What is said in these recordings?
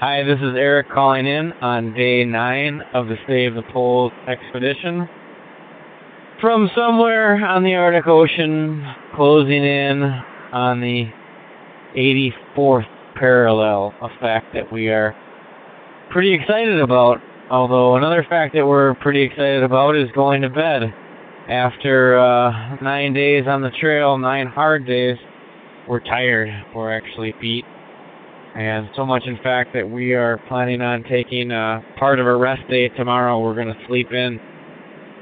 Hi, this is Eric calling in on day nine of the Save the Poles expedition. From somewhere on the Arctic Ocean, closing in on the 84th parallel, a fact that we are pretty excited about. Although, another fact that we're pretty excited about is going to bed. After uh, nine days on the trail, nine hard days, we're tired. We're actually beat and so much in fact that we are planning on taking uh, part of a rest day tomorrow. We're going to sleep in.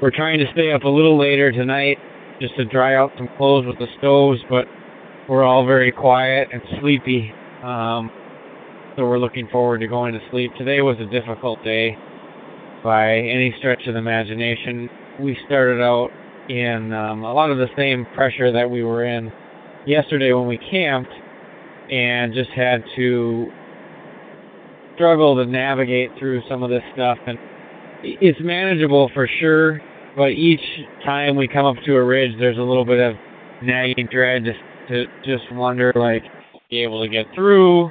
We're trying to stay up a little later tonight just to dry out some clothes with the stoves, but we're all very quiet and sleepy. Um, so we're looking forward to going to sleep. Today was a difficult day by any stretch of the imagination. We started out in um, a lot of the same pressure that we were in yesterday when we camped and just had to struggle to navigate through some of this stuff. And it's manageable for sure, but each time we come up to a ridge, there's a little bit of nagging dread just to just wonder, like, be able to get through,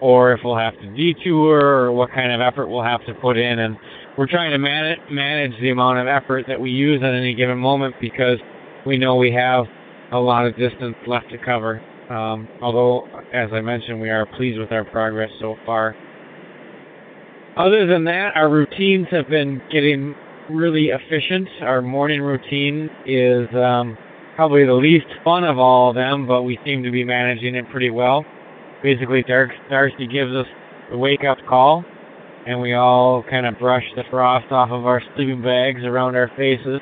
or if we'll have to detour, or what kind of effort we'll have to put in. And we're trying to manage manage the amount of effort that we use at any given moment because we know we have a lot of distance left to cover. Um, although, as I mentioned, we are pleased with our progress so far. Other than that, our routines have been getting really efficient. Our morning routine is um, probably the least fun of all of them, but we seem to be managing it pretty well. Basically, Darcy gives us the wake up call, and we all kind of brush the frost off of our sleeping bags around our faces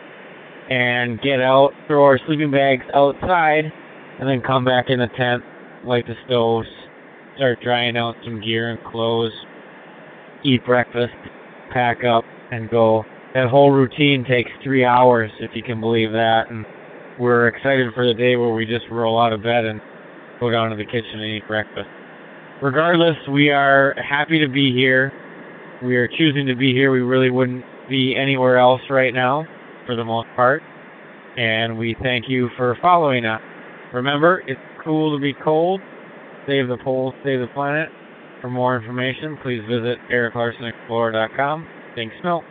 and get out, throw our sleeping bags outside, and then come back in the tent, light the stoves, start drying out some gear and clothes, eat breakfast, pack up, and go. That whole routine takes three hours, if you can believe that. And we're excited for the day where we just roll out of bed and go down to the kitchen and eat breakfast. Regardless, we are happy to be here. We are choosing to be here. We really wouldn't be anywhere else right now, for the most part. And we thank you for following us. Remember, it's cool to be cold. Save the poles, save the planet. For more information, please visit ericlarsenexplorer.com. Thanks, Milt.